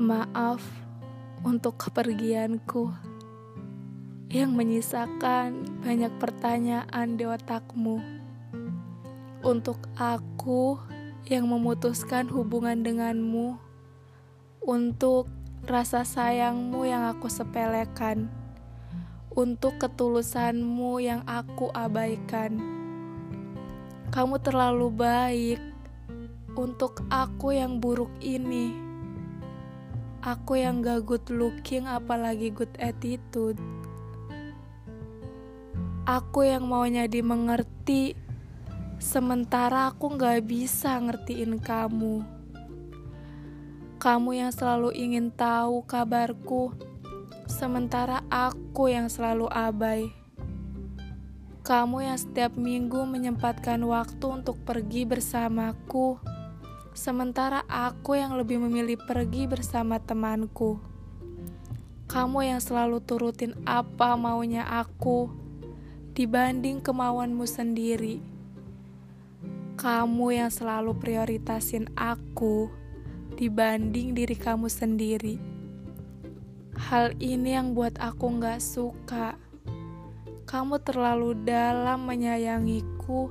Maaf untuk kepergianku yang menyisakan banyak pertanyaan di otakmu. Untuk aku yang memutuskan hubungan denganmu, untuk rasa sayangmu yang aku sepelekan, untuk ketulusanmu yang aku abaikan. Kamu terlalu baik untuk aku yang buruk ini. Aku yang gak good looking apalagi good attitude. Aku yang maunya dimengerti, sementara aku gak bisa ngertiin kamu. Kamu yang selalu ingin tahu kabarku, sementara aku yang selalu abai. Kamu yang setiap minggu menyempatkan waktu untuk pergi bersamaku, sementara aku yang lebih memilih pergi bersama temanku. Kamu yang selalu turutin apa maunya aku dibanding kemauanmu sendiri. Kamu yang selalu prioritasin aku dibanding diri kamu sendiri. Hal ini yang buat aku gak suka. Kamu terlalu dalam menyayangiku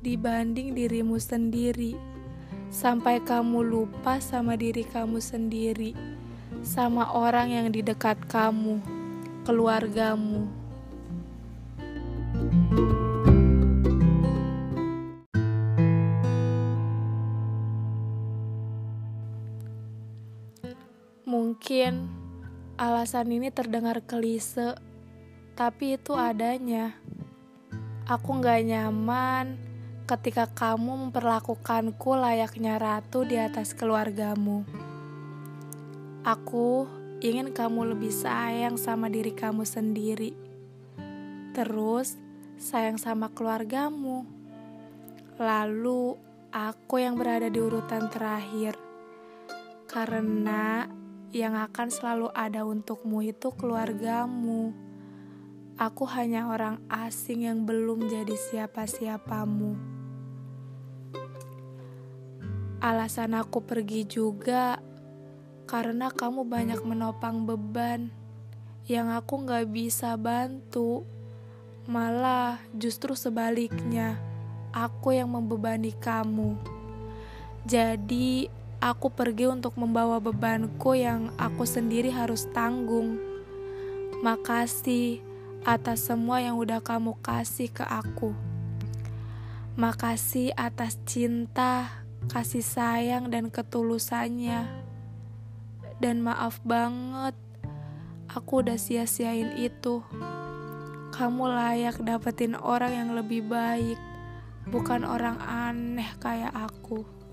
dibanding dirimu sendiri. Sampai kamu lupa sama diri kamu sendiri, sama orang yang di dekat kamu, keluargamu. Mungkin alasan ini terdengar klise, tapi itu adanya. Aku gak nyaman ketika kamu memperlakukanku layaknya ratu di atas keluargamu. Aku ingin kamu lebih sayang sama diri kamu sendiri. Terus, sayang sama keluargamu. Lalu, aku yang berada di urutan terakhir. Karena yang akan selalu ada untukmu itu keluargamu. Aku hanya orang asing yang belum jadi siapa-siapamu. Alasan aku pergi juga karena kamu banyak menopang beban yang aku gak bisa bantu. Malah justru sebaliknya, aku yang membebani kamu. Jadi, aku pergi untuk membawa bebanku yang aku sendiri harus tanggung. Makasih atas semua yang udah kamu kasih ke aku. Makasih atas cinta, kasih sayang, dan ketulusannya. Dan maaf banget, aku udah sia-siain itu. Kamu layak dapetin orang yang lebih baik, bukan orang aneh kayak aku.